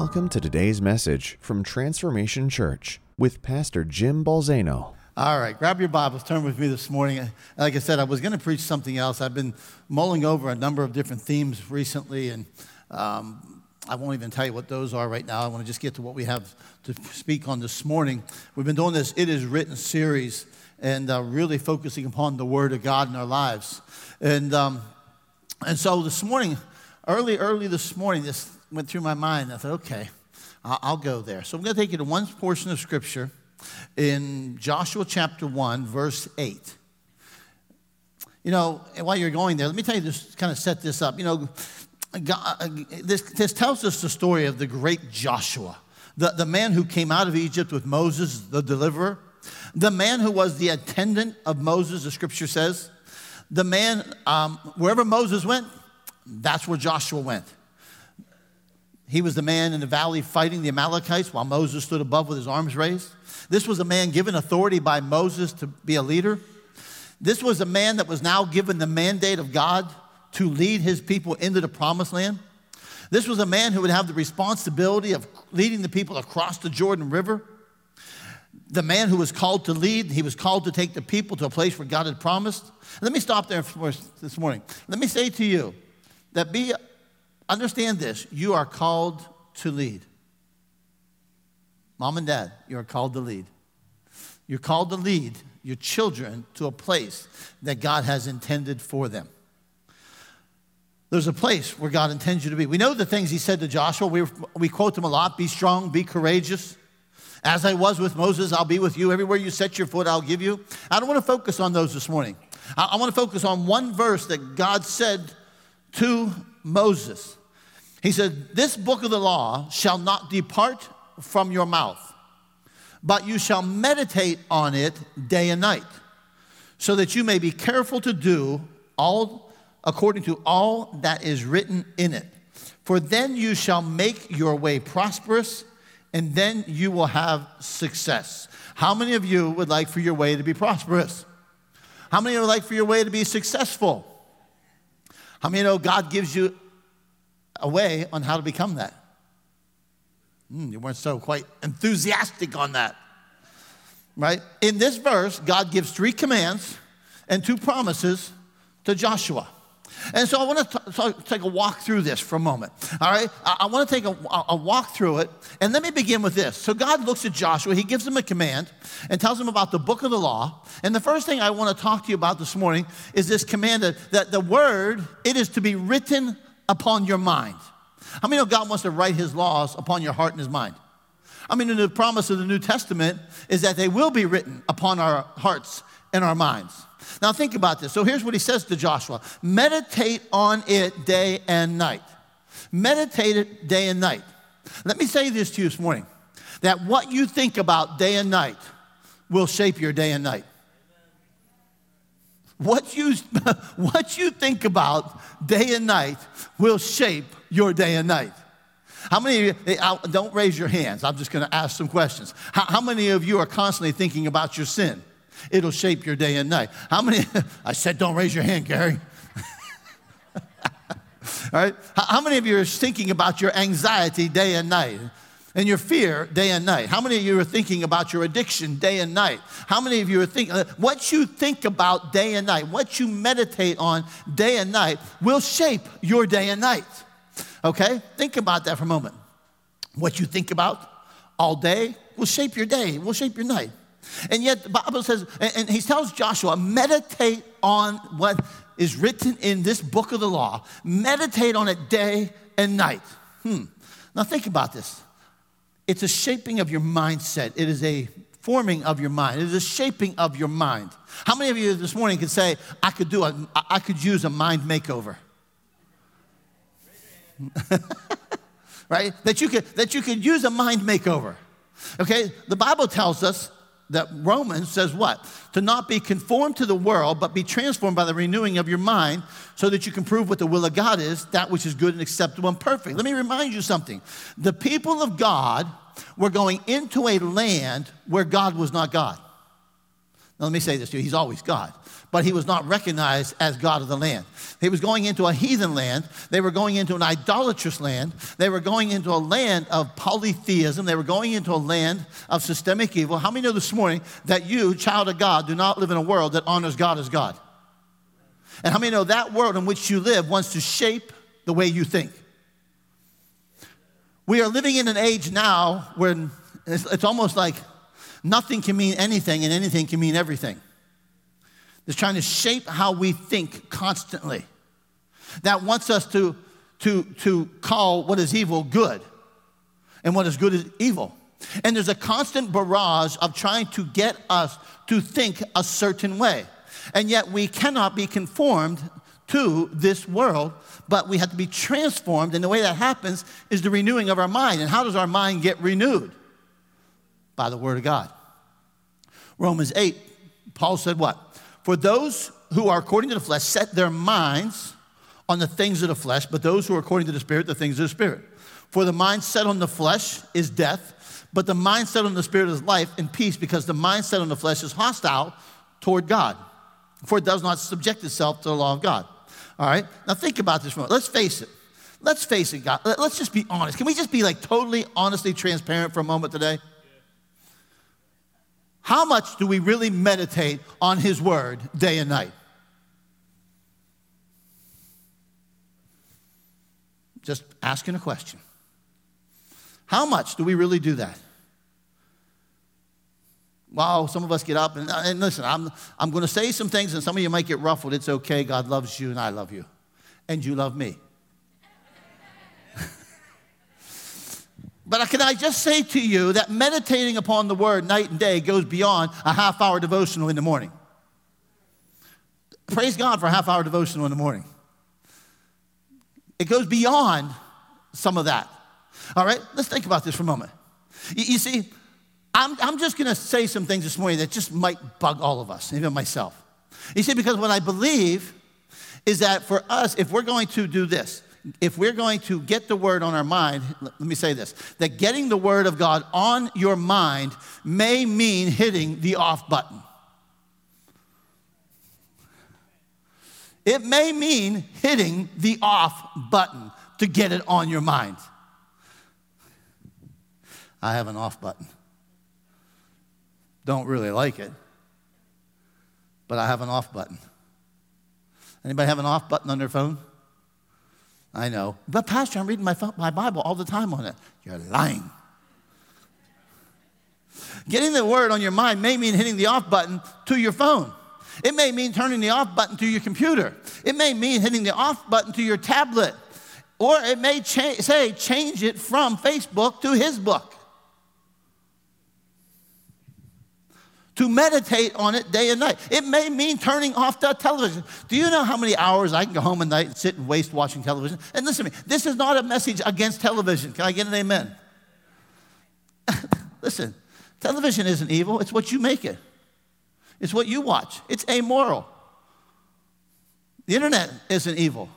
Welcome to today's message from Transformation Church with Pastor Jim Balzano. All right, grab your Bibles, turn with me this morning. Like I said, I was going to preach something else. I've been mulling over a number of different themes recently, and um, I won't even tell you what those are right now. I want to just get to what we have to speak on this morning. We've been doing this It Is Written series and uh, really focusing upon the Word of God in our lives. And, um, and so this morning, early, early this morning, this went through my mind. I thought, okay, I'll, go there. So I'm going to take you to one portion of Scripture in Joshua chapter 1, verse 8. You know, while you're going there, let me tell you this, kind of set this up. You know, God, this, this tells us the story of the great Joshua, the, the man who came out of Egypt with Moses, the deliverer, the man who was the attendant of Moses, the scripture says, the man, um, wherever Moses went, that's where Joshua went. He was the man in the valley fighting the Amalekites while Moses stood above with his arms raised. This was a man given authority by Moses to be a leader. This was a man that was now given the mandate of God to lead his people into the promised land. This was a man who would have the responsibility of leading the people across the Jordan River. The man who was called to lead, he was called to take the people to a place where God had promised. Let me stop there for this morning. Let me say to you that be understand this, you are called to lead. Mom and dad, you are called to lead. You're called to lead your children to a place that God has intended for them. There's a place where God intends you to be. We know the things he said to Joshua. We, we quote them a lot be strong, be courageous. As I was with Moses, I'll be with you. Everywhere you set your foot, I'll give you. I don't want to focus on those this morning. I, I want to focus on one verse that God said to Moses. He said, This book of the law shall not depart from your mouth, but you shall meditate on it day and night, so that you may be careful to do all according to all that is written in it. For then you shall make your way prosperous, and then you will have success. How many of you would like for your way to be prosperous? How many would like for your way to be successful? How many know God gives you a way on how to become that? Mm, you weren't so quite enthusiastic on that. Right? In this verse, God gives three commands and two promises to Joshua. And so I want to t- take a walk through this for a moment. All right? I, I want to take a, a, walk through it. And let me begin with this. So God looks at Joshua, he gives him a command and tells him about the book of the law. And the first thing I want to talk to you about this morning is this command that, that the word, it is to be written upon your mind. How many know God wants to write his laws upon your heart and his mind? I mean, the promise of the New Testament is that they will be written upon our hearts and our minds. Now, think about this. So, here's what he says to Joshua meditate on it day and night. Meditate it day and night. Let me say this to you this morning that what you think about day and night will shape your day and night. What you, what you think about day and night will shape your day and night. How many of you, don't raise your hands, I'm just gonna ask some questions. How, how many of you are constantly thinking about your sin? It'll shape your day and night. How many, I said don't raise your hand, Gary. All right? How many of you are thinking about your anxiety day and night? and your fear day and night? How many of you are thinking about your addiction day and night? How many of you are thinking, uh, what you think about day and night, what you meditate on day and night will shape your day and night? Okay? Think about that for a moment. What you think about all day will shape your day, will shape your night. And yet the Bible says, and he tells Joshua, meditate on what is written in this book of the law. Meditate on it day and night. Hmm. Now think about this. It's a shaping of your mindset. It is a forming of your mind. It is a shaping of your mind. How many of you this morning could say, I could do a, I could use a mind makeover? right? That you could that you could use a mind makeover. Okay? The Bible tells us that Romans says what? To not be conformed to the world, but be transformed by the renewing of your mind, so that you can prove what the will of God is, that which is good and acceptable and perfect. Let me remind you something. The people of God were going into a land where God was not God. Now, let me say this to you He's always God, but he was not recognized as God of the land. He was going into a heathen land. They were going into an idolatrous land. They were going into a land of polytheism. They were going into a land of systemic evil. How many know this morning that you, child of God, do not live in a world that honors God as God? And how many know that world in which you live wants to shape the way you think? We are living in an age now when it's, it's almost like nothing can mean anything and anything can mean everything. It's trying to shape how we think constantly. That wants us to, to, to call what is evil good and what is good is evil. And there's a constant barrage of trying to get us to think a certain way. And yet we cannot be conformed to this world, but we have to be transformed. And the way that happens is the renewing of our mind. And how does our mind get renewed? By the Word of God. Romans 8, Paul said what? For those who are according to the flesh set their minds on the things of the flesh, but those who are according to the Spirit, the things of the Spirit. For the mind set on the flesh is death, but the mind set on the Spirit is life and peace, because the mind set on the flesh is hostile toward God, for it does not subject itself to the law of God. All right? Now think about this for a moment. Let's face it. Let's face it, God. Let's just be honest. Can we just be like totally, honestly transparent for a moment today? How much do we really meditate on His Word day and night? Just asking a question. How much do we really do that? Wow, some of us get up and, and listen, I'm, I'm going to say some things and some of you might get ruffled. It's okay. God loves you and I love you. And you love me. But can I just say to you that meditating upon the word night and day goes beyond a half hour devotional in the morning? Praise God for a half hour devotional in the morning. It goes beyond some of that. All right, let's think about this for a moment. You, you see, I'm, I'm just going to say some things this morning that just might bug all of us, even myself. You see, because what I believe is that for us, if we're going to do this, if we're going to get the word on our mind, let me say this that getting the word of God on your mind may mean hitting the off button. It may mean hitting the off button to get it on your mind. I have an off button. Don't really like it, but I have an off button. Anybody have an off button on their phone? I know. But, Pastor, I'm reading my, my Bible all the time on it. You're lying. Getting the word on your mind may mean hitting the off button to your phone. It may mean turning the off button to your computer. It may mean hitting the off button to your tablet. Or it may cha- say change it from Facebook to his book. To meditate on it day and night. It may mean turning off the television. Do you know how many hours I can go home at night and sit and waste watching television? And listen to me, this is not a message against television. Can I get an amen? listen, television isn't evil, it's what you make it. It's what you watch. It's amoral. The internet isn't evil.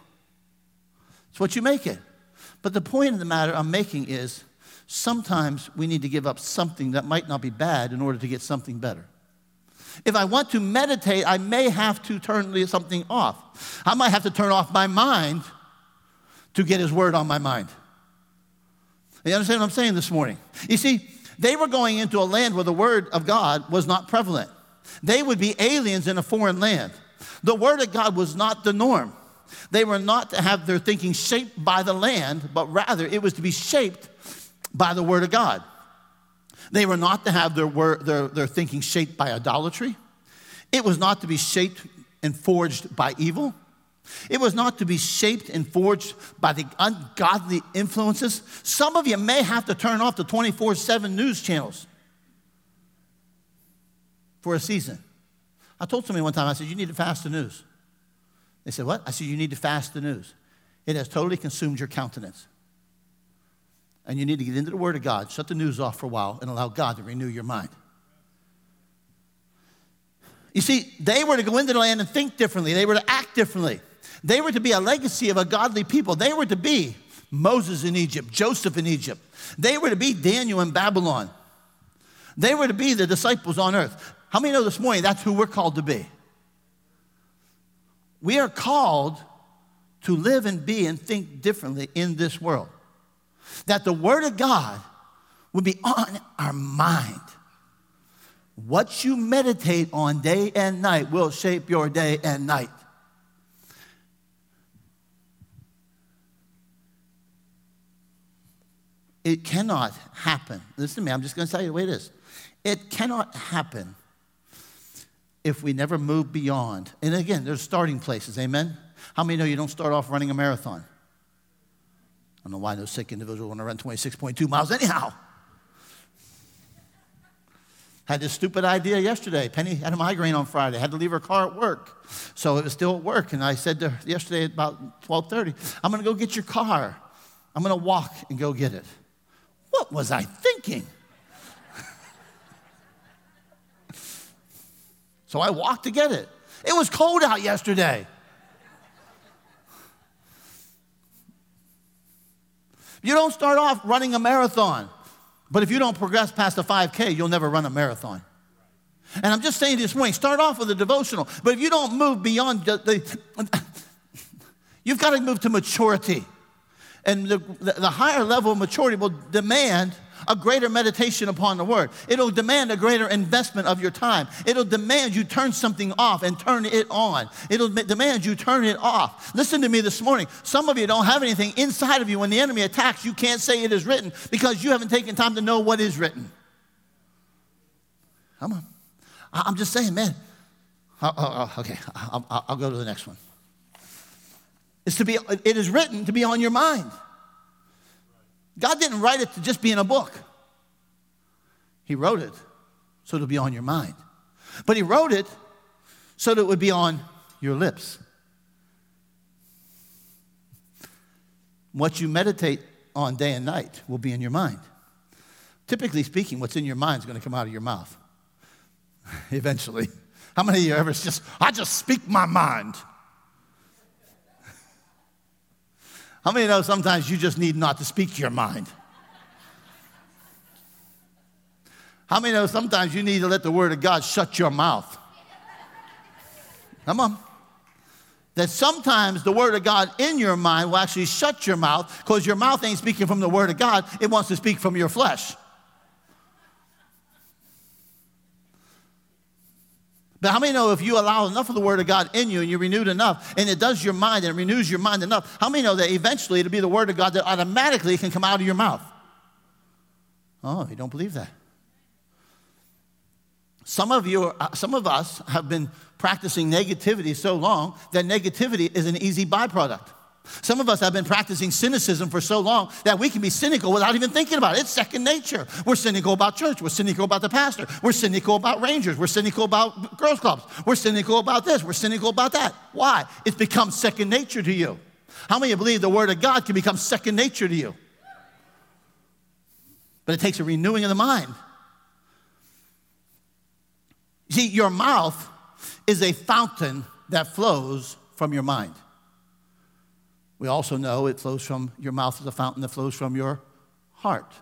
It's what you make it. But the point of the matter I'm making is sometimes we need to give up something that might not be bad in order to get something better. If I want to meditate, I may have to turn something off. I might have to turn off my mind to get his word on my mind. You understand what I'm saying this morning? You see, they were going into a land where the word of God was not prevalent. They would be aliens in a foreign land. The Word of God was not the norm. They were not to have their thinking shaped by the land, but rather it was to be shaped by the Word of God. They were not to have their, their, their thinking shaped by idolatry. It was not to be shaped and forged by evil. It was not to be shaped and forged by the ungodly influences. Some of you may have to turn off the 24 7 news channels for a season. I told somebody one time, I said, You need to fast the news. They said, What? I said, You need to fast the news. It has totally consumed your countenance. And you need to get into the Word of God, shut the news off for a while, and allow God to renew your mind. You see, they were to go into the land and think differently, they were to act differently. They were to be a legacy of a godly people. They were to be Moses in Egypt, Joseph in Egypt. They were to be Daniel in Babylon. They were to be the disciples on earth. How many know this morning that's who we're called to be? We are called to live and be and think differently in this world. That the Word of God would be on our mind. What you meditate on day and night will shape your day and night. It cannot happen. Listen to me, I'm just going to tell you the way it is. It cannot happen if we never move beyond. And again, there's starting places, amen? How many know you don't start off running a marathon? I don't know why those sick individuals want to run 26.2 miles anyhow. Had this stupid idea yesterday. Penny had a migraine on Friday. Had to leave her car at work. So it was still at work. And I said to her yesterday at about 1230, I'm going to go get your car. I'm going to walk and go get it. What was I thinking? so I walked to get it. It was cold out yesterday. You don't start off running a marathon, but if you don't progress past the 5K, you'll never run a marathon. And I'm just saying this morning, start off with a devotional, but if you don't move beyond the, the you've got to move to maturity. And the, the higher level of maturity will demand a greater meditation upon the word. It'll demand a greater investment of your time. It'll demand you turn something off and turn it on. It'll demand you turn it off. Listen to me this morning. Some of you don't have anything inside of you. When the enemy attacks, you can't say it is written because you haven't taken time to know what is written. Come on. I'm just saying, man. Oh, oh, oh, okay, I'll, I'll go to the next one. It's to be, it is written to be on your mind. God didn't write it to just be in a book. He wrote it so it'll be on your mind. But He wrote it so that it would be on your lips. What you meditate on day and night will be in your mind. Typically speaking, what's in your mind is going to come out of your mouth eventually. How many of you ever just, I just speak my mind? How many know sometimes you just need not to speak your mind? How many know sometimes you need to let the Word of God shut your mouth? Come on. That sometimes the Word of God in your mind will actually shut your mouth because your mouth ain't speaking from the Word of God, it wants to speak from your flesh. But how many know if you allow enough of the Word of God in you and you're renewed enough and it does your mind and it renews your mind enough, how many know that eventually it'll be the Word of God that automatically can come out of your mouth? Oh, you don't believe that. Some of you, uh, some of us have been practicing negativity so long that negativity is an easy byproduct. Some of us have been practicing cynicism for so long that we can be cynical without even thinking about it. It's second nature. We're cynical about church. We're cynical about the pastor. We're cynical about Rangers. We're cynical about girls' clubs. We're cynical about this. We're cynical about that. Why? It's become second nature to you. How many believe the Word of God can become second nature to you? But it takes a renewing of the mind. See, your mouth is a fountain that flows from your mind. We also know it flows from your mouth is a fountain that flows from your heart.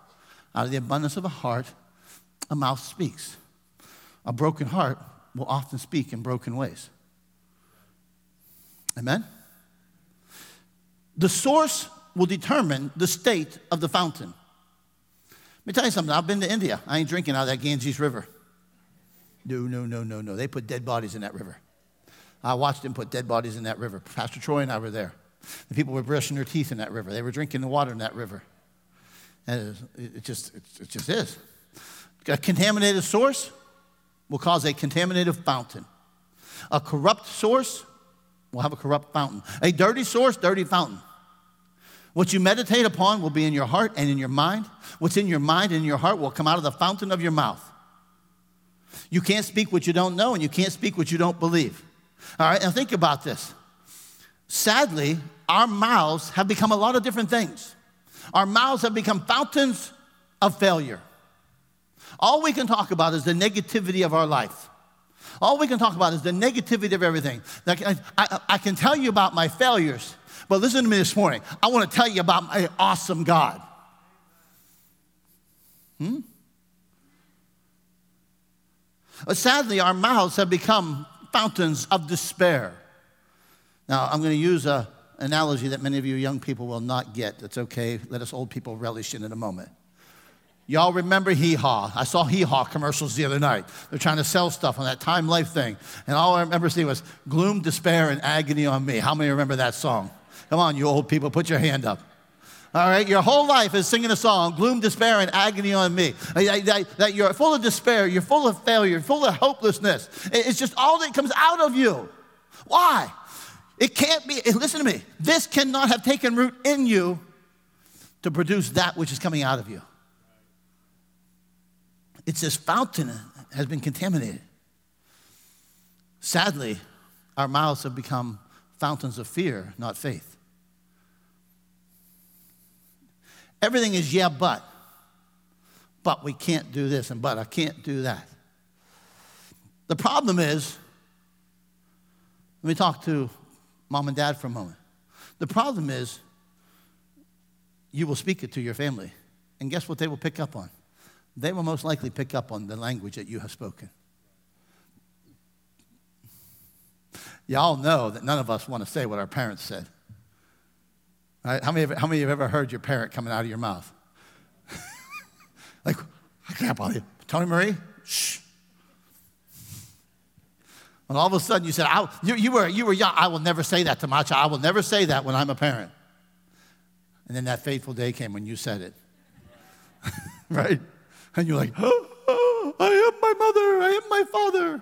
Out of the abundance of a heart, a mouth speaks. A broken heart will often speak in broken ways. Amen? The source will determine the state of the fountain. Let me tell you something. I've been to India. I ain't drinking out of that Ganges River. No, no, no, no, no. They put dead bodies in that river. I watched them put dead bodies in that river. Pastor Troy and I were there. The people were brushing their teeth in that river. They were drinking the water in that river. And it, just, it just is. A contaminated source will cause a contaminated fountain. A corrupt source will have a corrupt fountain. A dirty source, dirty fountain. What you meditate upon will be in your heart and in your mind. What's in your mind and in your heart will come out of the fountain of your mouth. You can't speak what you don't know, and you can't speak what you don't believe. All right, now think about this. Sadly, our mouths have become a lot of different things. Our mouths have become fountains of failure. All we can talk about is the negativity of our life. All we can talk about is the negativity of everything. I, I, I can tell you about my failures, but listen to me this morning. I want to tell you about my awesome God. Hmm? Sadly, our mouths have become fountains of despair. Now, I'm going to use an analogy that many of you young people will not get. That's okay. Let us old people relish in it in a moment. Y'all remember Hee Haw? I saw Hee Haw commercials the other night. They're trying to sell stuff on that Time Life thing. And all I remember seeing was gloom, despair, and agony on me. How many remember that song? Come on, you old people, put your hand up. All right, your whole life is singing a song, gloom, despair, and agony on me. That you're full of despair, you're full of failure, full of hopelessness. It's just all that comes out of you. Why? It can't be, listen to me, this cannot have taken root in you to produce that which is coming out of you. It's this fountain has been contaminated. Sadly, our mouths have become fountains of fear, not faith. Everything is yeah, but. But we can't do this, and but I can't do that. The problem is, let me talk to mom and dad for a moment. The problem is, you will speak it to your family, and guess what they will pick up on? they will most likely pick up on the language that you have spoken. Y'all know that none of us want to say what our parents said. Right? How, many, how many of you have ever heard your parent coming out of your mouth? like, I can't believe. Tony Marie, shh. And all of a sudden you said, I, you, you, were, you were young. I will never say that to my child. I will never say that when I'm a parent. And then that fateful day came when you said it. right? And you're like, oh, oh, I am my mother, I am my father.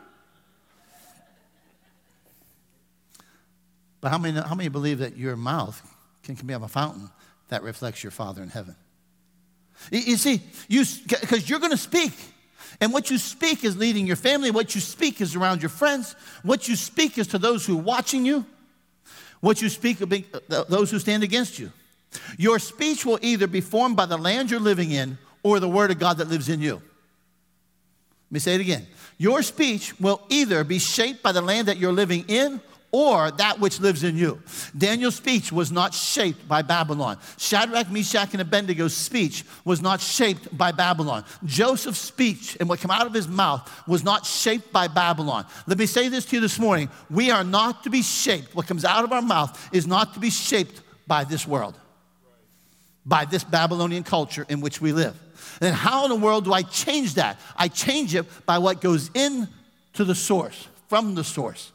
But how many, how many believe that your mouth can, can become a fountain that reflects your Father in heaven? You, you see, because you, you're going to speak. And what you speak is leading your family. What you speak is around your friends. What you speak is to those who are watching you. What you speak will be uh, those who stand against you. Your speech will either be formed by the land you're living in or the Word of God that lives in you. Let me say it again. Your speech will either be shaped by the land that you're living in or that which lives in you. Daniel's speech was not shaped by Babylon. Shadrach, Meshach, and Abednego's speech was not shaped by Babylon. Joseph's speech and what came out of his mouth was not shaped by Babylon. Let me say this to you this morning. We are not to be shaped. What comes out of our mouth is not to be shaped by this world, by this Babylonian culture in which we live. Then how in the world do I change that? I change it by what goes in to the source, from the source.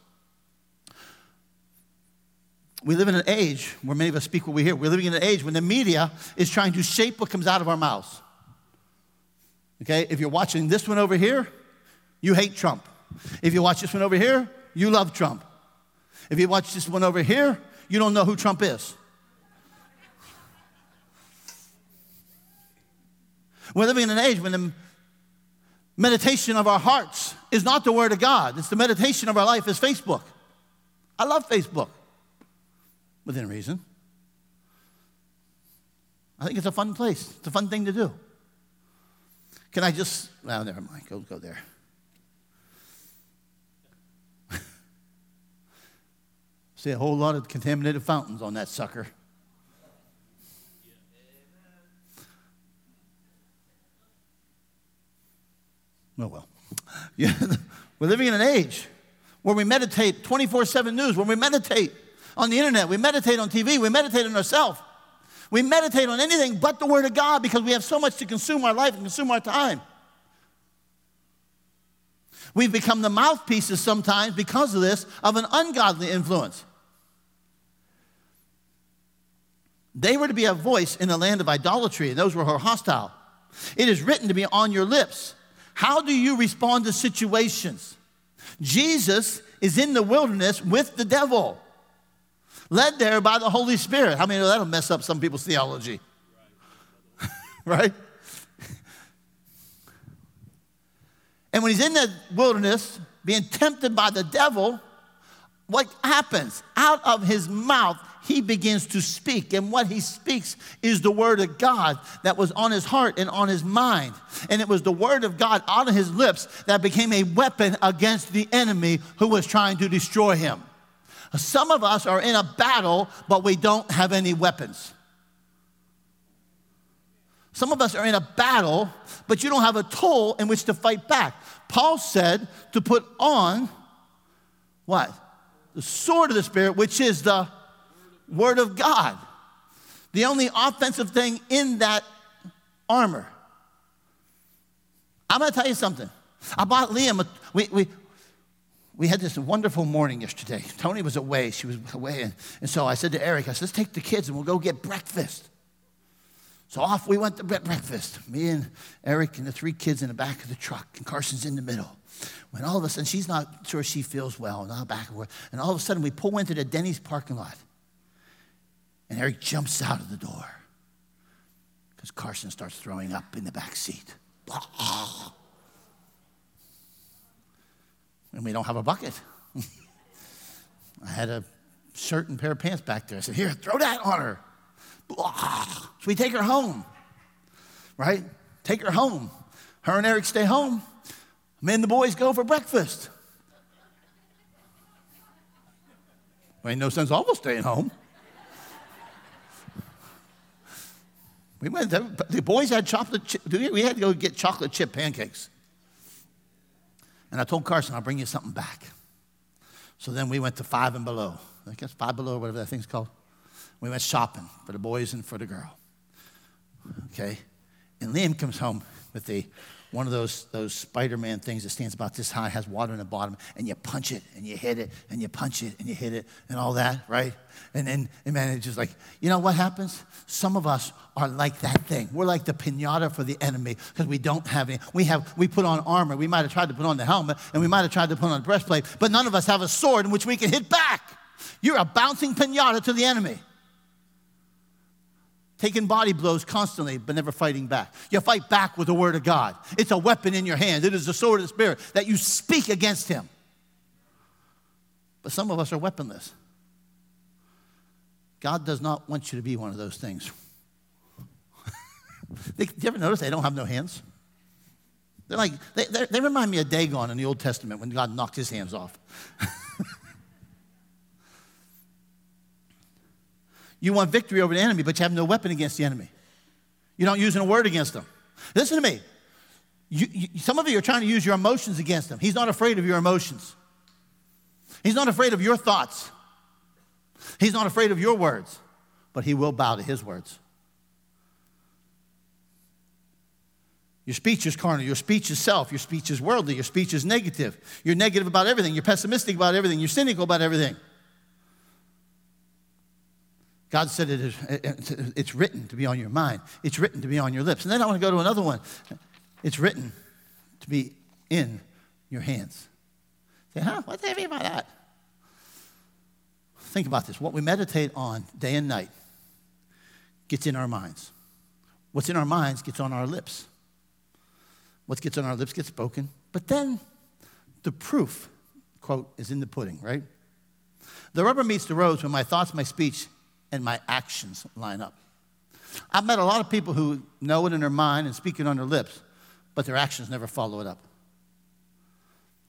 We live in an age where many of us speak what we hear. We're living in an age when the media is trying to shape what comes out of our mouths. Okay, if you're watching this one over here, you hate Trump. If you watch this one over here, you love Trump. If you watch this one over here, you don't know who Trump is. We're living in an age when the meditation of our hearts is not the Word of God, it's the meditation of our life is Facebook. I love Facebook within reason. I think it's a fun place, it's a fun thing to do. Can I just, well, never mind, go, go there. See a whole lot of contaminated fountains on that sucker. Oh, well. We're living in an age where we meditate 24 7 news, where we meditate on the internet, we meditate on TV, we meditate on ourselves. We meditate on anything but the Word of God because we have so much to consume our life and consume our time. We've become the mouthpieces sometimes because of this of an ungodly influence. They were to be a voice in a land of idolatry, and those were her hostile. It is written to be on your lips. How do you respond to situations? Jesus is in the wilderness with the devil, led there by the Holy Spirit. How many know that'll mess up some people's theology? right? And when he's in the wilderness, being tempted by the devil, what happens? Out of his mouth he begins to speak. And what he speaks is the word of God that was on his heart and on his mind. And it was the word of God out of his lips that became a weapon against the enemy who was trying to destroy him. Some of us are in a battle, but we don't have any weapons. Some of us are in a battle, but you don't have a tool in which to fight back. Paul said to put on what? The sword of the Spirit, which is the Word of God. The only offensive thing in that armor. I'm going to tell you something. I bought Liam, a, we, we, we had this wonderful morning yesterday. Tony was away. She was away. And, and so I said to Eric, I said, let's take the kids and we'll go get breakfast. So off we went to breakfast. Me and Eric and the three kids in the back of the truck, and Carson's in the middle. When all of a sudden, she's not sure she feels well, and back of her, and all of a sudden we pull into the Denny's parking lot. And Eric jumps out of the door because Carson starts throwing up in the back seat. And we don't have a bucket. I had a shirt and pair of pants back there. I said, Here, throw that on her. So we take her home, right? Take her home. Her and Eric stay home. Me and the boys go for breakfast. Well, ain't no sense all of us staying home. We went. The boys had chocolate. Chip, we had to go get chocolate chip pancakes. And I told Carson, I'll bring you something back. So then we went to Five and Below. I guess Five Below, or whatever that thing's called. We went shopping for the boys and for the girl. Okay? And Liam comes home with the one of those, those Spider-Man things that stands about this high, has water in the bottom, and you punch it and you hit it and you punch it and you hit it and all that, right? And then, and man, it's just like, you know what happens? Some of us are like that thing. We're like the pinata for the enemy because we don't have any. We have, we put on armor. We might have tried to put on the helmet and we might have tried to put on the breastplate, but none of us have a sword in which we can hit back. You're a bouncing pinata to the enemy taking body blows constantly, but never fighting back. You fight back with the Word of God. It's a weapon in your hand, it is the sword of the Spirit that you speak against Him. But some of us are weaponless. God does not want you to be one of those things. Do you ever notice they don't have no hands? They're like, they, they remind me of Dagon in the Old Testament when God knocked his hands off. You want victory over the enemy, but you have no weapon against the enemy. You're not using a word against them. Listen to me. You, you, some of you are trying to use your emotions against him. He's not afraid of your emotions. He's not afraid of your thoughts. He's not afraid of your words, but he will bow to his words. Your speech is carnal. Your speech is self. Your speech is worldly. Your speech is negative. You're negative about everything. You're pessimistic about everything. You're cynical about everything. God said it is, it's written to be on your mind. It's written to be on your lips. And then I want to go to another one. It's written to be in your hands. Say, huh? What do they mean by that? Think about this. What we meditate on day and night gets in our minds. What's in our minds gets on our lips. What gets on our lips gets spoken. But then the proof, quote, is in the pudding, right? The rubber meets the road when my thoughts, my speech, and my actions line up. I've met a lot of people who know it in their mind and speak it on their lips, but their actions never follow it up.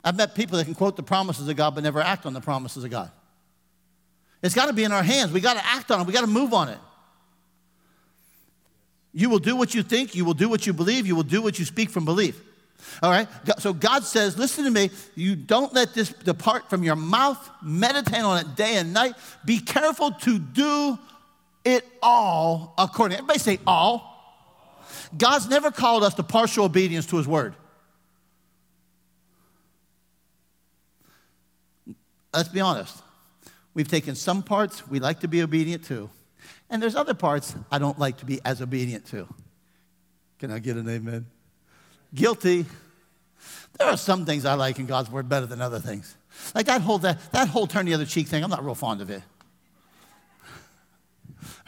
I've met people that can quote the promises of God but never act on the promises of God. It's got to be in our hands. We got to act on it. We got to move on it. You will do what you think, you will do what you believe, you will do what you speak from belief. All right? So God says, listen to me, you don't let this depart from your mouth. Meditate on it day and night. Be careful to do it all according. Everybody say all. God's never called us to partial obedience to his word. Let's be honest. We've taken some parts we like to be obedient to, and there's other parts I don't like to be as obedient to. Can I get an amen? Guilty. There are some things I like in God's word better than other things. Like that whole, that, that whole turn the other cheek thing, I'm not real fond of it.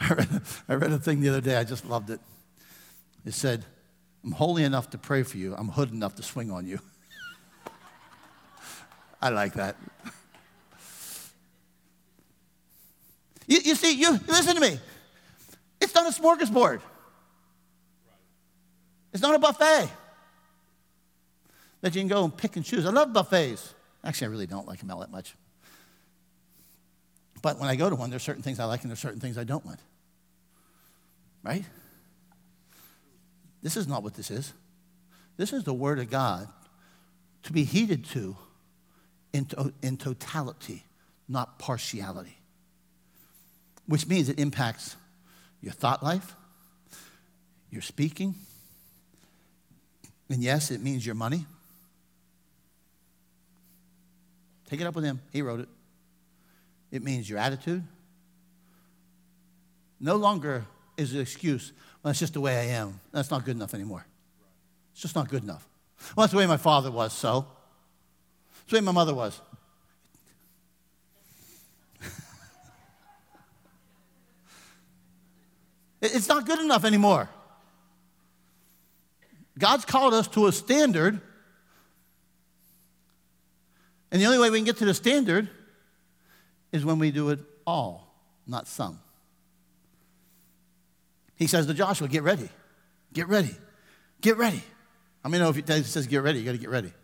I read, I read a thing the other day, I just loved it. It said, I'm holy enough to pray for you, I'm hood enough to swing on you. I like that. You, you see, you listen to me. It's not a smorgasbord. It's not a buffet that you can go and pick and choose. I love buffets. Actually, I really don't like them all that much. But when I go to one, there's certain things I like and there's certain things I don't want. Right? This is not what this is. This is the Word of God to be heeded to in, to, in totality, not partiality, which means it impacts your thought life, your speaking, and yes, it means your money. Take it up with him. He wrote it. It means your attitude. No longer is an excuse, well, that's just the way I am. That's not good enough anymore. It's just not good enough. Well, that's the way my father was, so. That's the way my mother was. it's not good enough anymore. God's called us to a standard, and the only way we can get to the standard is when we do it all, not some. He says to Joshua, Get ready, get ready, get ready. I mean, if he says get ready, you got to get ready.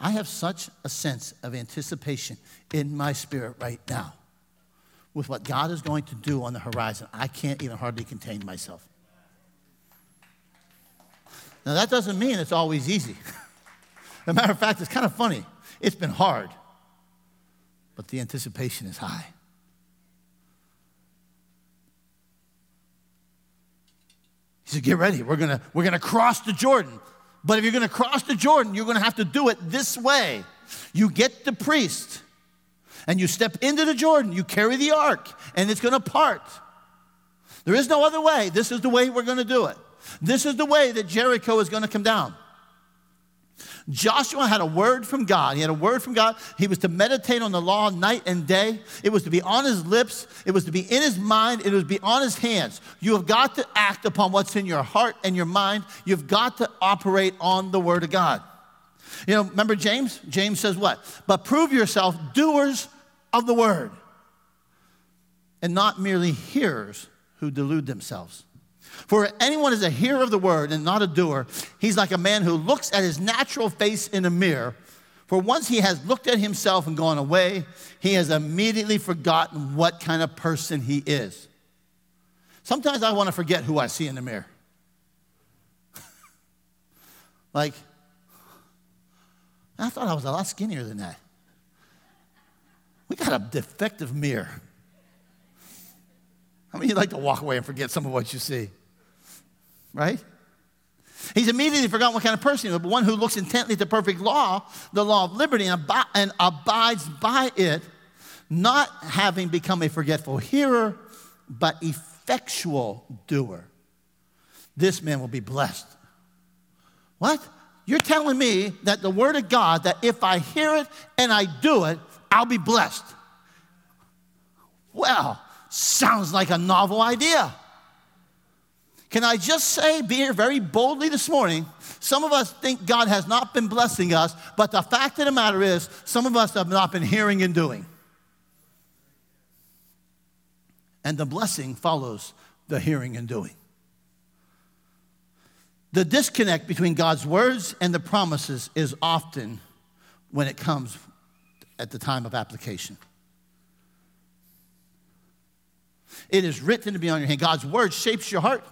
I have such a sense of anticipation in my spirit right now with what God is going to do on the horizon. I can't even hardly contain myself. Now, that doesn't mean it's always easy. As a matter of fact, it's kind of funny. It's been hard, but the anticipation is high. He said, Get ready. We're going we're gonna cross the Jordan. But if you're going to cross the Jordan, you're going to have to do it this way. You get the priest and you step into the Jordan, you carry the ark, and it's going to part. There is no other way. This is the way we're going to do it. This is the way that Jericho is going to come down. Joshua had a word from God. He had a word from God. He was to meditate on the law night and day. It was to be on his lips. It was to be in his mind. It was to be on his hands. You have got to act upon what's in your heart and your mind. You've got to operate on the word of God. You know, remember James? James says what? But prove yourself doers of the word and not merely hearers who delude themselves. For anyone is a hearer of the word and not a doer, he's like a man who looks at his natural face in a mirror. For once he has looked at himself and gone away, he has immediately forgotten what kind of person he is. Sometimes I want to forget who I see in the mirror. like, I thought I was a lot skinnier than that. We got a defective mirror. I mean, you like to walk away and forget some of what you see? Right? He's immediately forgotten what kind of person he was, but one who looks intently at the perfect law, the law of liberty, and, ab- and abides by it, not having become a forgetful hearer, but effectual doer. This man will be blessed. What? You're telling me that the word of God, that if I hear it and I do it, I'll be blessed. Well, sounds like a novel idea. Can I just say, be here very boldly this morning? Some of us think God has not been blessing us, but the fact of the matter is, some of us have not been hearing and doing. And the blessing follows the hearing and doing. The disconnect between God's words and the promises is often when it comes at the time of application. It is written to be on your hand. God's word shapes your heart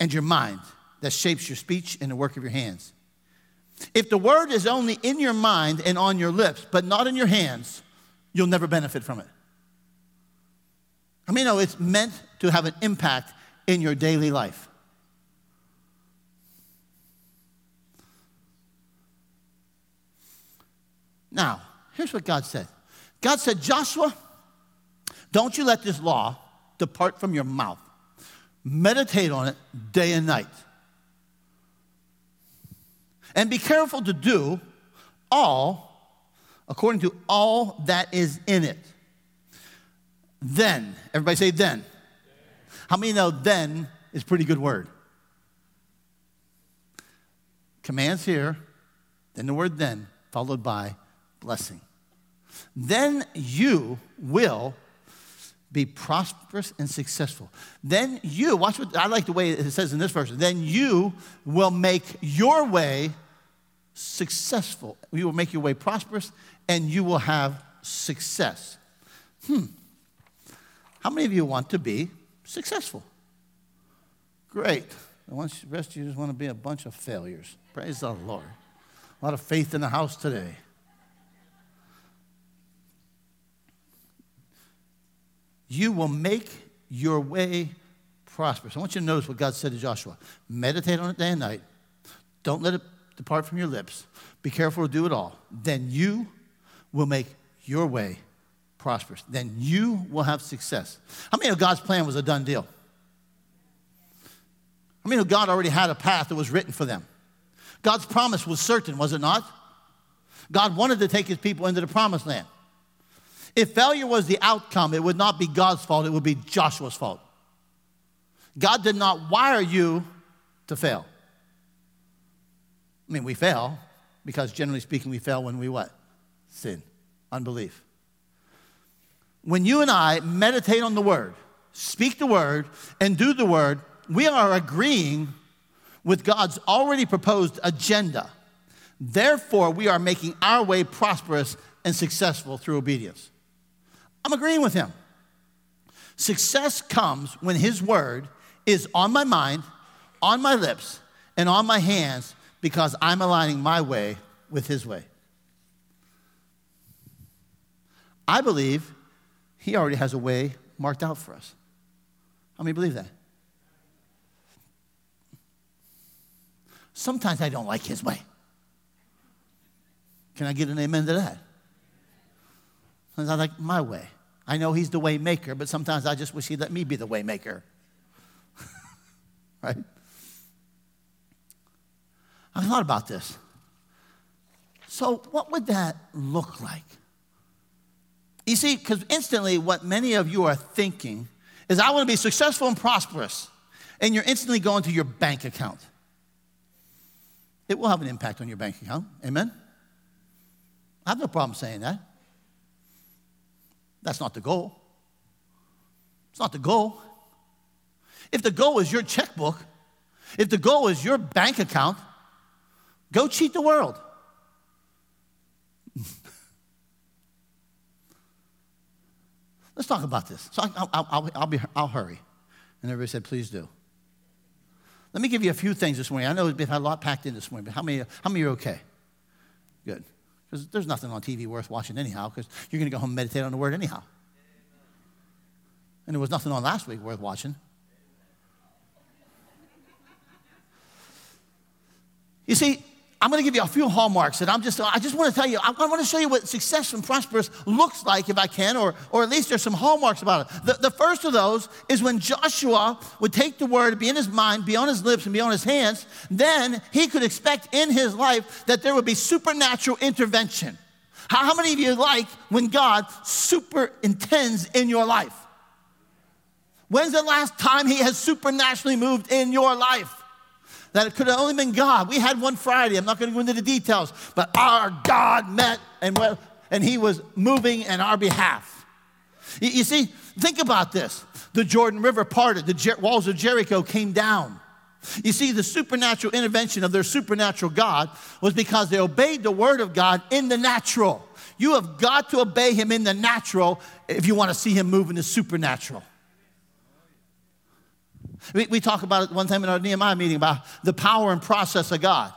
and your mind that shapes your speech and the work of your hands. If the word is only in your mind and on your lips, but not in your hands, you'll never benefit from it. I mean, no, it's meant to have an impact in your daily life. Now, here's what God said God said, Joshua, don't you let this law depart from your mouth. Meditate on it day and night. And be careful to do all according to all that is in it. Then, everybody say then. How many know then is pretty good word? Commands here, then the word then, followed by blessing. Then you will be prosperous and successful. Then you, watch what I like the way it says in this verse, then you will make your way successful. You will make your way prosperous and you will have success. Hmm. How many of you want to be successful? Great. The rest of you just want to be a bunch of failures. Praise the Lord. A lot of faith in the house today. You will make your way prosperous. I want you to notice what God said to Joshua meditate on it day and night. Don't let it depart from your lips. Be careful to do it all. Then you will make your way prosperous. Then you will have success. How many of God's plan was a done deal? How many of God already had a path that was written for them? God's promise was certain, was it not? God wanted to take his people into the promised land. If failure was the outcome, it would not be God's fault, it would be Joshua's fault. God did not wire you to fail. I mean, we fail because generally speaking, we fail when we what? Sin, unbelief. When you and I meditate on the word, speak the word, and do the word, we are agreeing with God's already proposed agenda. Therefore, we are making our way prosperous and successful through obedience. I'm agreeing with him. Success comes when his word is on my mind, on my lips, and on my hands because I'm aligning my way with his way. I believe he already has a way marked out for us. How many believe that? Sometimes I don't like his way. Can I get an amen to that? Sometimes I like my way. I know he's the way maker, but sometimes I just wish he'd let me be the way maker. right? I thought about this. So, what would that look like? You see, because instantly, what many of you are thinking is, I want to be successful and prosperous. And you're instantly going to your bank account. It will have an impact on your bank account. Amen? I have no problem saying that. That's not the goal. It's not the goal. If the goal is your checkbook, if the goal is your bank account, go cheat the world. Let's talk about this. So I'll, I'll, I'll, I'll, be, I'll hurry. And everybody said, please do. Let me give you a few things this morning. I know we've had a lot packed in this morning, but how many, how many are okay? Good. Because there's nothing on TV worth watching anyhow, because you're going to go home and meditate on the word anyhow. And there was nothing on last week worth watching. You see, I'm going to give you a few hallmarks that I'm just, I just want to tell you, I want to show you what success and prosperous looks like if I can, or, or at least there's some hallmarks about it. The, the first of those is when Joshua would take the word, be in his mind, be on his lips, and be on his hands, then he could expect in his life that there would be supernatural intervention. How, how many of you like when God super intends in your life? When's the last time he has supernaturally moved in your life? That it could have only been God. We had one Friday. I'm not going to go into the details, but our God met and, and he was moving in our behalf. You, you see, think about this. The Jordan River parted, the Jer- walls of Jericho came down. You see, the supernatural intervention of their supernatural God was because they obeyed the word of God in the natural. You have got to obey him in the natural if you want to see him move in the supernatural. We, we talk about it one time in our Nehemiah meeting about the power and process of God.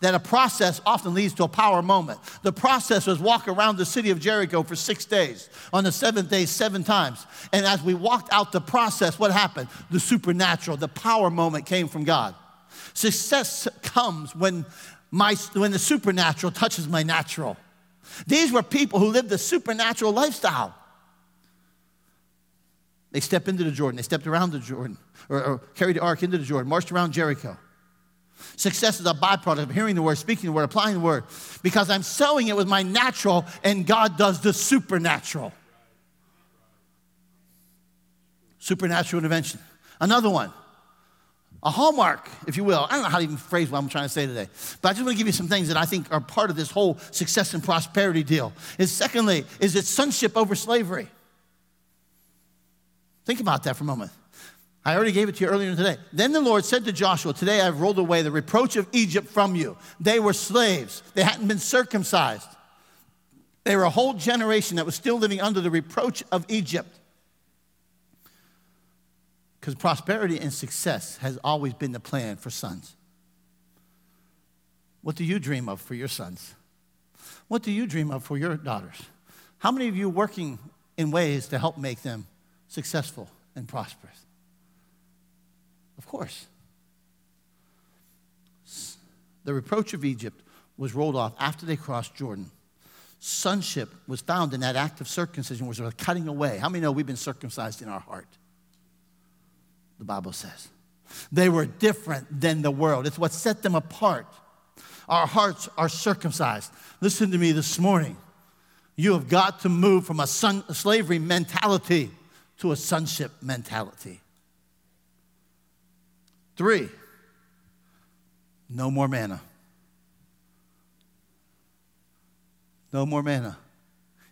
That a process often leads to a power moment. The process was walk around the city of Jericho for six days. On the seventh day, seven times. And as we walked out the process, what happened? The supernatural, the power moment came from God. Success comes when, my, when the supernatural touches my natural. These were people who lived the supernatural lifestyle. They stepped into the Jordan, they stepped around the Jordan or, or carried the ark into the Jordan, marched around Jericho. Success is a byproduct of hearing the word, speaking the word, applying the word, because I'm sowing it with my natural, and God does the supernatural. Supernatural intervention. Another one, a hallmark, if you will. I don't know how to even phrase what I'm trying to say today, but I just want to give you some things that I think are part of this whole success and prosperity deal. Is secondly, is it sonship over slavery? Think about that for a moment. I already gave it to you earlier today. Then the Lord said to Joshua, Today I've rolled away the reproach of Egypt from you. They were slaves, they hadn't been circumcised. They were a whole generation that was still living under the reproach of Egypt. Because prosperity and success has always been the plan for sons. What do you dream of for your sons? What do you dream of for your daughters? How many of you working in ways to help make them successful and prosperous? Of course. The reproach of Egypt was rolled off after they crossed Jordan. Sonship was found in that act of circumcision, which was a cutting away. How many know we've been circumcised in our heart? The Bible says. They were different than the world. It's what set them apart. Our hearts are circumcised. Listen to me this morning. You have got to move from a, son, a slavery mentality to a sonship mentality. Three, no more manna. No more manna.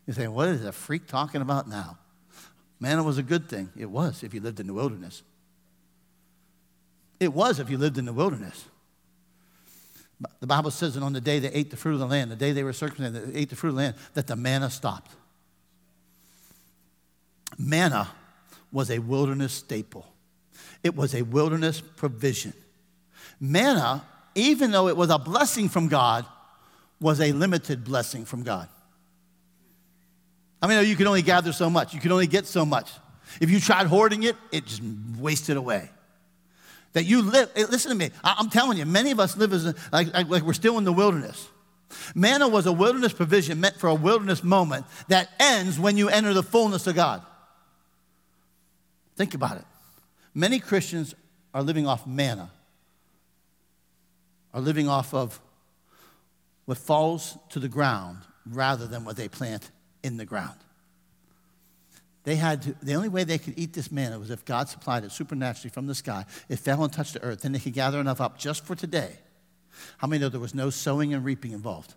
You say, what is a freak talking about now? Manna was a good thing. It was if you lived in the wilderness. It was if you lived in the wilderness. The Bible says that on the day they ate the fruit of the land, the day they were circumcised, they ate the fruit of the land, that the manna stopped. Manna was a wilderness staple, it was a wilderness provision. Manna, even though it was a blessing from God, was a limited blessing from God. I mean, you can only gather so much, you can only get so much. If you tried hoarding it, it just wasted away. That you live, eh, listen to me, I'm telling you, many of us live as like, like we're still in the wilderness. Manna was a wilderness provision meant for a wilderness moment that ends when you enter the fullness of God. Think about it. Many Christians are living off manna, are living off of what falls to the ground rather than what they plant in the ground. They had to, the only way they could eat this manna was if God supplied it supernaturally from the sky. It fell and touched the earth. Then they could gather enough up just for today. How many know there was no sowing and reaping involved?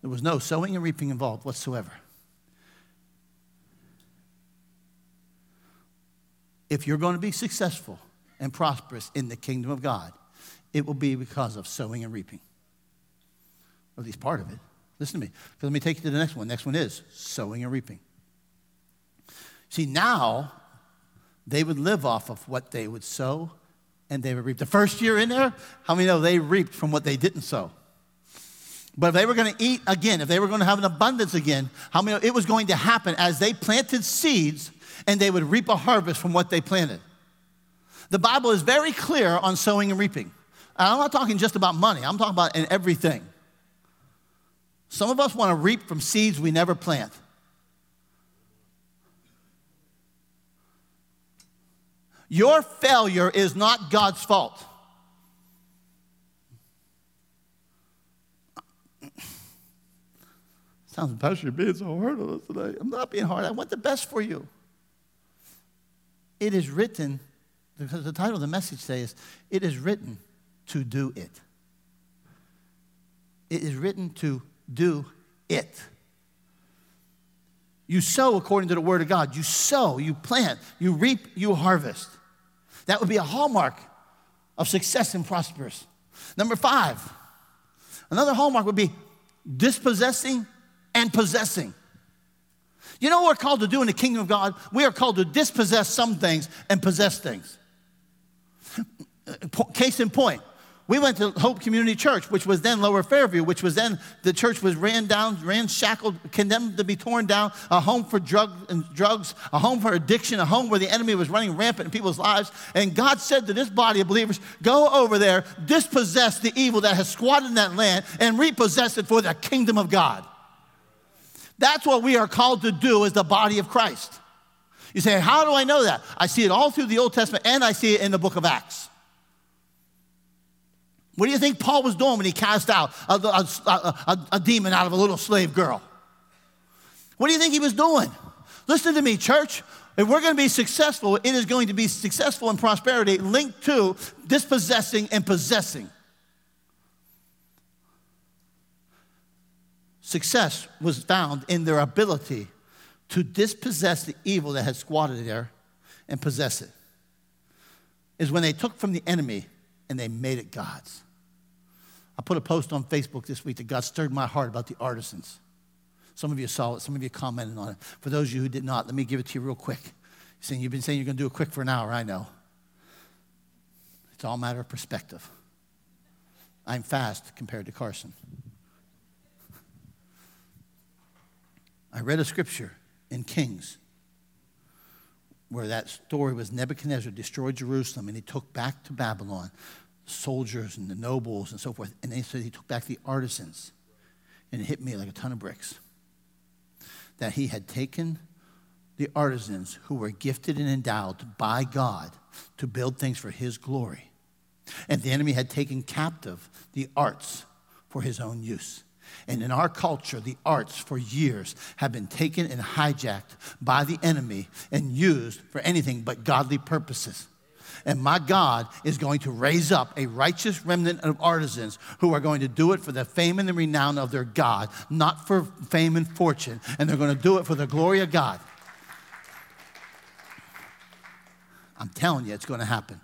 There was no sowing and reaping involved whatsoever. If you're going to be successful and prosperous in the kingdom of God, it will be because of sowing and reaping. Or at least part of it. Listen to me. Because let me take you to the next one. Next one is sowing and reaping. See, now they would live off of what they would sow and they would reap. The first year in there, how many know they reaped from what they didn't sow? But if they were going to eat again, if they were going to have an abundance again, how many know it was going to happen as they planted seeds and they would reap a harvest from what they planted. The Bible is very clear on sowing and reaping. And I'm not talking just about money, I'm talking about in everything. Some of us want to reap from seeds we never plant. Your failure is not God's fault. Sounds, Pastor, you're being so hard on us today. I'm not being hard. I want the best for you. It is written, because the title of the message says, It is written to do it. It is written to do it. You sow according to the word of God. You sow, you plant, you reap, you harvest. That would be a hallmark of success and prosperous. Number five, another hallmark would be dispossessing and possessing. You know what we're called to do in the kingdom of God? We are called to dispossess some things and possess things. Case in point, we went to Hope Community Church, which was then Lower Fairview, which was then the church was ran down, ran shackled, condemned to be torn down, a home for drug and drugs, a home for addiction, a home where the enemy was running rampant in people's lives. And God said to this body of believers, go over there, dispossess the evil that has squatted in that land, and repossess it for the kingdom of God. That's what we are called to do as the body of Christ. You say, how do I know that? I see it all through the Old Testament and I see it in the book of Acts. What do you think Paul was doing when he cast out a, a, a, a, demon out of a little slave girl? What do you think he was doing? Listen to me, church. If we're going to be successful, it is going to be successful in prosperity linked to dispossessing and possessing. Success was found in their ability to dispossess the evil that had squatted there and possess it. Is when they took from the enemy and they made it God's. I put a post on Facebook this week that God stirred my heart about the artisans. Some of you saw it, some of you commented on it. For those of you who did not, let me give it to you real quick. Saying you've been saying you're going to do it quick for an hour, I know. It's all a matter of perspective. I'm fast compared to Carson. I read a scripture in Kings where that story was Nebuchadnezzar destroyed Jerusalem and he took back to Babylon soldiers and the nobles and so forth. And they said he took back the artisans. And it hit me like a ton of bricks. That he had taken the artisans who were gifted and endowed by God to build things for his glory. And the enemy had taken captive the arts for his own use. And in our culture, the arts for years have been taken and hijacked by the enemy and used for anything but godly purposes. And my God is going to raise up a righteous remnant of artisans who are going to do it for the fame and the renown of their God, not for fame and fortune. And they're going to do it for the glory of God. I'm telling you, it's going to happen.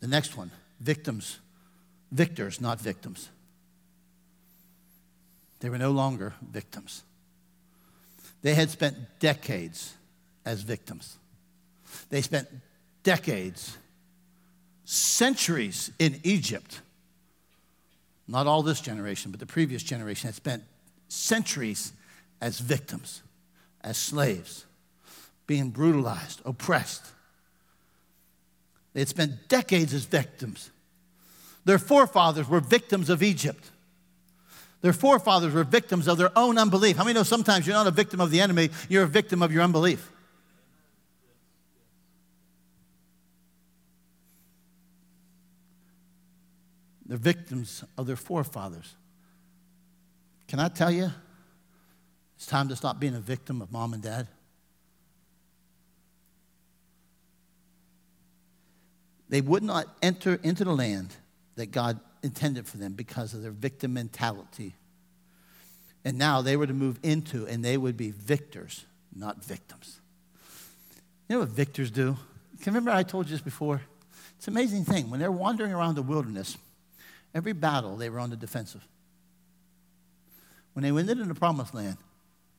The next one victims, victors, not victims. They were no longer victims. They had spent decades as victims. They spent decades, centuries in Egypt. Not all this generation, but the previous generation had spent centuries as victims, as slaves, being brutalized, oppressed. They had spent decades as victims. Their forefathers were victims of Egypt. Their forefathers were victims of their own unbelief. How many know sometimes you're not a victim of the enemy, you're a victim of your unbelief? They're victims of their forefathers. Can I tell you, it's time to stop being a victim of mom and dad? They would not enter into the land that God intended for them because of their victim mentality. And now they were to move into, and they would be victors, not victims. You know what victors do? Can remember I told you this before? It's an amazing thing. When they're wandering around the wilderness, every battle they were on the defensive. When they went into the promised land,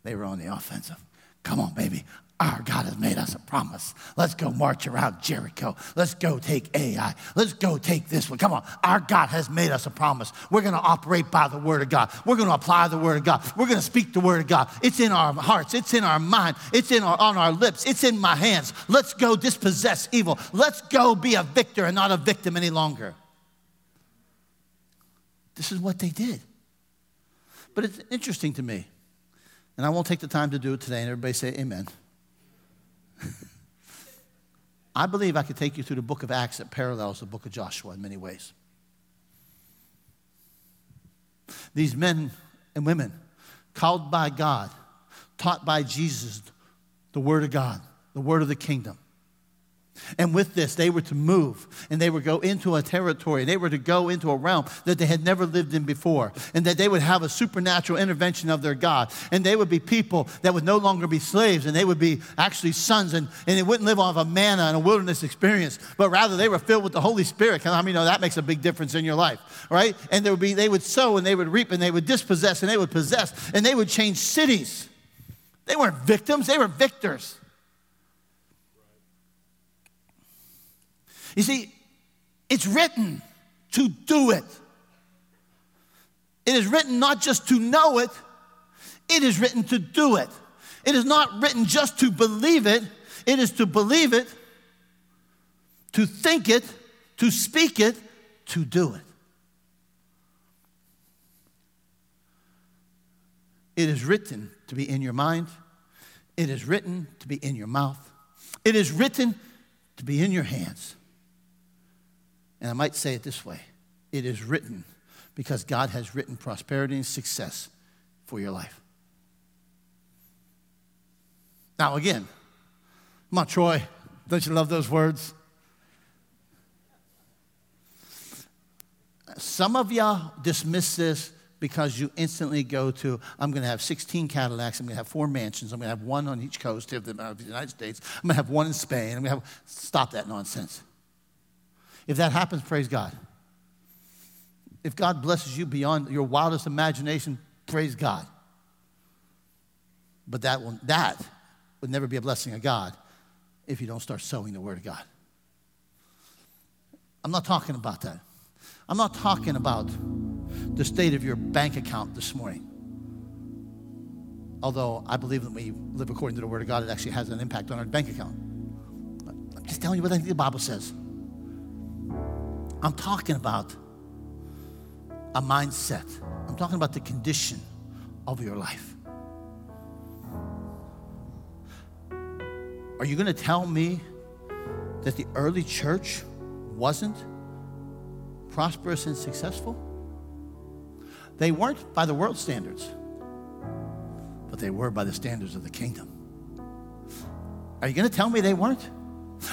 they were on the offensive. Come on, baby. Our God has made us a promise. Let's go march around Jericho. Let's go take Ai. Let's go take this one. Come on. Our God has made us a promise. We're going to operate by the word of God. We're going to apply the word of God. We're going to speak the word of God. It's in our hearts. It's in our mind. It's in our, on our lips. It's in my hands. Let's go dispossess evil. Let's go be a victor and not a victim any longer. This is what they did. But it's interesting to me, and I won't take the time to do it today, and everybody say amen. I believe I could take you through the book of Acts that parallels the book of Joshua in many ways. These men and women, called by God, taught by Jesus, the Word of God, the Word of the kingdom. And with this, they were to move and they would go into a territory. They were to go into a realm that they had never lived in before. And that they would have a supernatural intervention of their God. And they would be people that would no longer be slaves and they would be actually sons. And, and they wouldn't live off of manna and a wilderness experience, but rather they were filled with the Holy Spirit. I many know that makes a big difference in your life, right? And there would be, they would sow and they would reap and they would dispossess and they would possess and they would change cities. They weren't victims, they were victors. You see, it's written to do it. It is written not just to know it, it is written to do it. It is not written just to believe it, it is to believe it, to think it, to speak it, to do it. It is written to be in your mind. It is written to be in your mouth. It is written to be in your hands. And I might say it this way it is written because God has written prosperity and success for your life. Now, again, come on, Troy, don't you love those words? Some of y'all dismiss this because you instantly go to, I'm going to have 16 Cadillacs, I'm going to have four mansions, I'm going to have one on each coast of the United States, I'm going to have one in Spain, I'm going to have, stop that nonsense. If that happens, praise God. If God blesses you beyond your wildest imagination, praise God. But that, will, that would never be a blessing of God if you don't start sowing the Word of God. I'm not talking about that. I'm not talking about the state of your bank account this morning. Although I believe that we live according to the Word of God, it actually has an impact on our bank account. I'm just telling you what I think the Bible says. I'm talking about a mindset, I'm talking about the condition of your life. Are you going to tell me that the early church wasn't prosperous and successful? They weren't by the world standards, but they were by the standards of the kingdom. Are you going to tell me they weren't?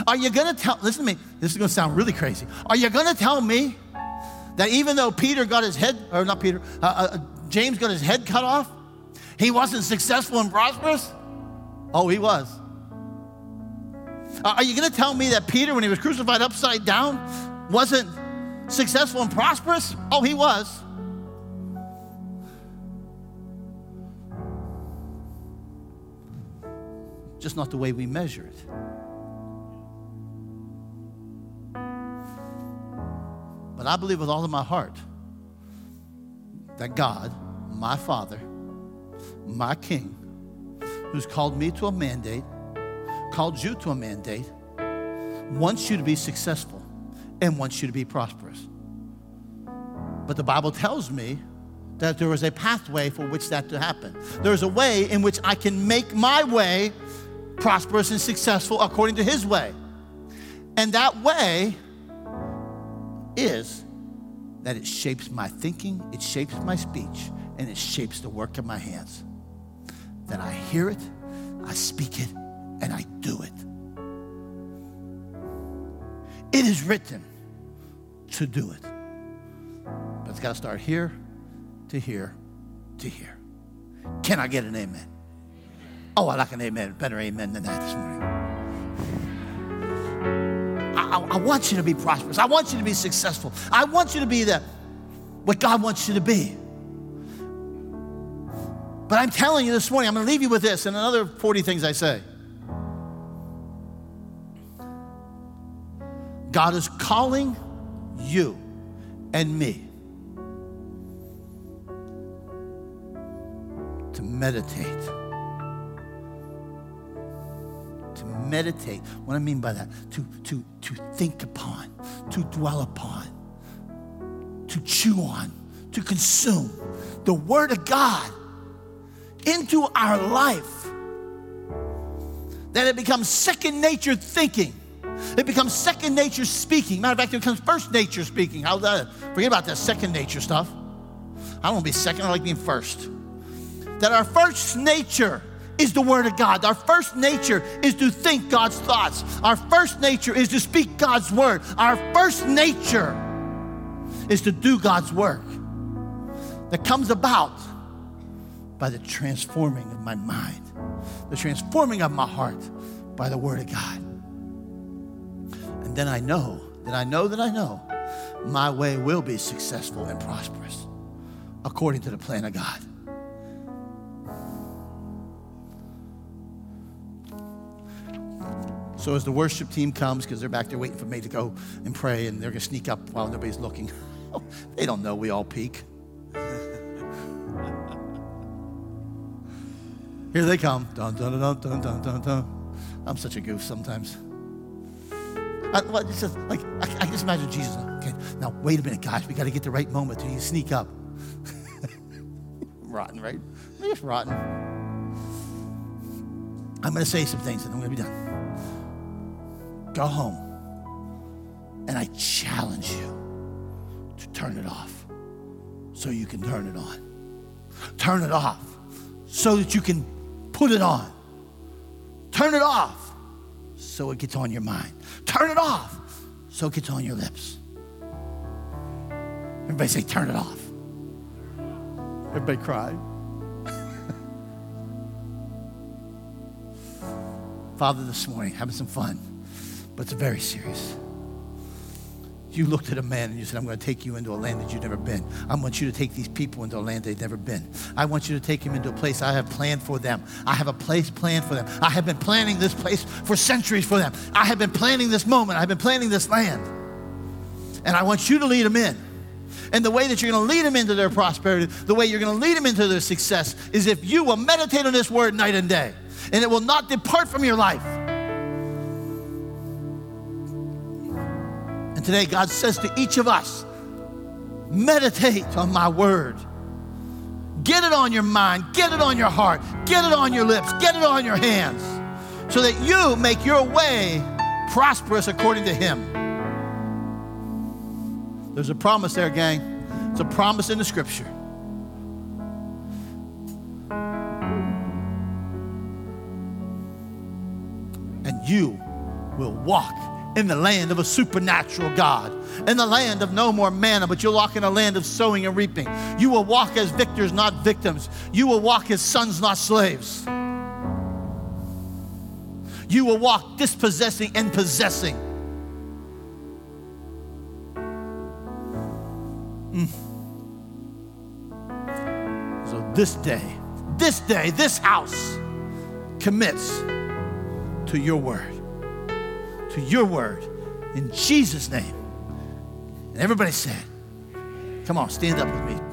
Are you going to tell, listen to me, this is going to sound really crazy. Are you going to tell me that even though Peter got his head, or not Peter, uh, uh, James got his head cut off, he wasn't successful and prosperous? Oh, he was. Uh, are you going to tell me that Peter, when he was crucified upside down, wasn't successful and prosperous? Oh, he was. Just not the way we measure it. But I believe with all of my heart that God, my Father, my King, who's called me to a mandate, called you to a mandate, wants you to be successful and wants you to be prosperous. But the Bible tells me that there is a pathway for which that to happen. There's a way in which I can make my way prosperous and successful according to His way. And that way is that it shapes my thinking, it shapes my speech, and it shapes the work of my hands. That I hear it, I speak it, and I do it. It is written to do it. But it's got to start here, to here, to here. Can I get an amen? Oh, I like an amen. Better amen than that this morning. I, I, want you to be prosperous. I want you to be successful. I want you to be the, what God wants you to be. But I'm telling you this morning, I'm going to leave you with this and another 40 things I say. God is calling you and me to meditate. Meditate. What I mean by that, to, to, to think upon, to dwell upon, to chew on, to consume the Word of God into our life. That it becomes second nature thinking it becomes second nature speaking. Matter of fact, it becomes first nature speaking. That? Uh, forget about that second nature stuff. I don't want to be second, I like being first. That our first nature is the Word of God. Our first nature is to think God's thoughts. Our first nature is to speak God's Word. Our first nature is to do God's work that comes about by the transforming of my mind, the transforming of my heart by the Word of God. And then I know that I know that I know my way will be successful and prosperous according to the plan of God. So as the worship team comes, because they're back there waiting for me to go and pray, and they're going to sneak up while nobody's looking. they don't know we all peek. Here they come. Dun, dun, dun, dun, dun, dun, dun. I'm such a goof sometimes. I, well, it's just like I, I just imagine Jesus. Okay, now wait a minute, guys. We got to get the right moment. Do you sneak up? rotten, right? Just rotten. I'm going to say some things, and I'm going to be done. Go home, and I challenge you to turn it off, so you can turn it on. Turn it off, so that you can put it on. Turn it off, so it gets on your mind. Turn it off so it gets on your lips. Everybody say, turn it off. Everybody cry. Father, this morning, having some fun, but it's very serious. You looked at a man and you said, I'm going to take you into a land that you've never been. I want you to take these people into a land they've never been. I want you to take them into a place I have planned for them. I have a place planned for them. I have been planning this place for centuries for them. I have been planning this moment. I've been planning this land. And I want you to lead them in. And the way that you're going to lead them into their prosperity, the way you're going to lead them into their success, is if you will meditate on this word night and day. And it will not depart from your life. Today, God says to each of us, meditate on my word. Get it on your mind, get it on your heart, get it on your lips, get it on your hands, so that you make your way prosperous according to Him. There's a promise there, gang. It's a promise in the scripture. And you will walk in the land of a supernatural God, in the land of no more manna, but you'll walk in a land of sowing and reaping. You will walk as victors, not victims. You will walk as sons, not slaves. You will walk dispossessing and possessing. Mm. So this day, this day, this house commits to your word to your word in Jesus' name. And everybody said, Come on, stand up with me.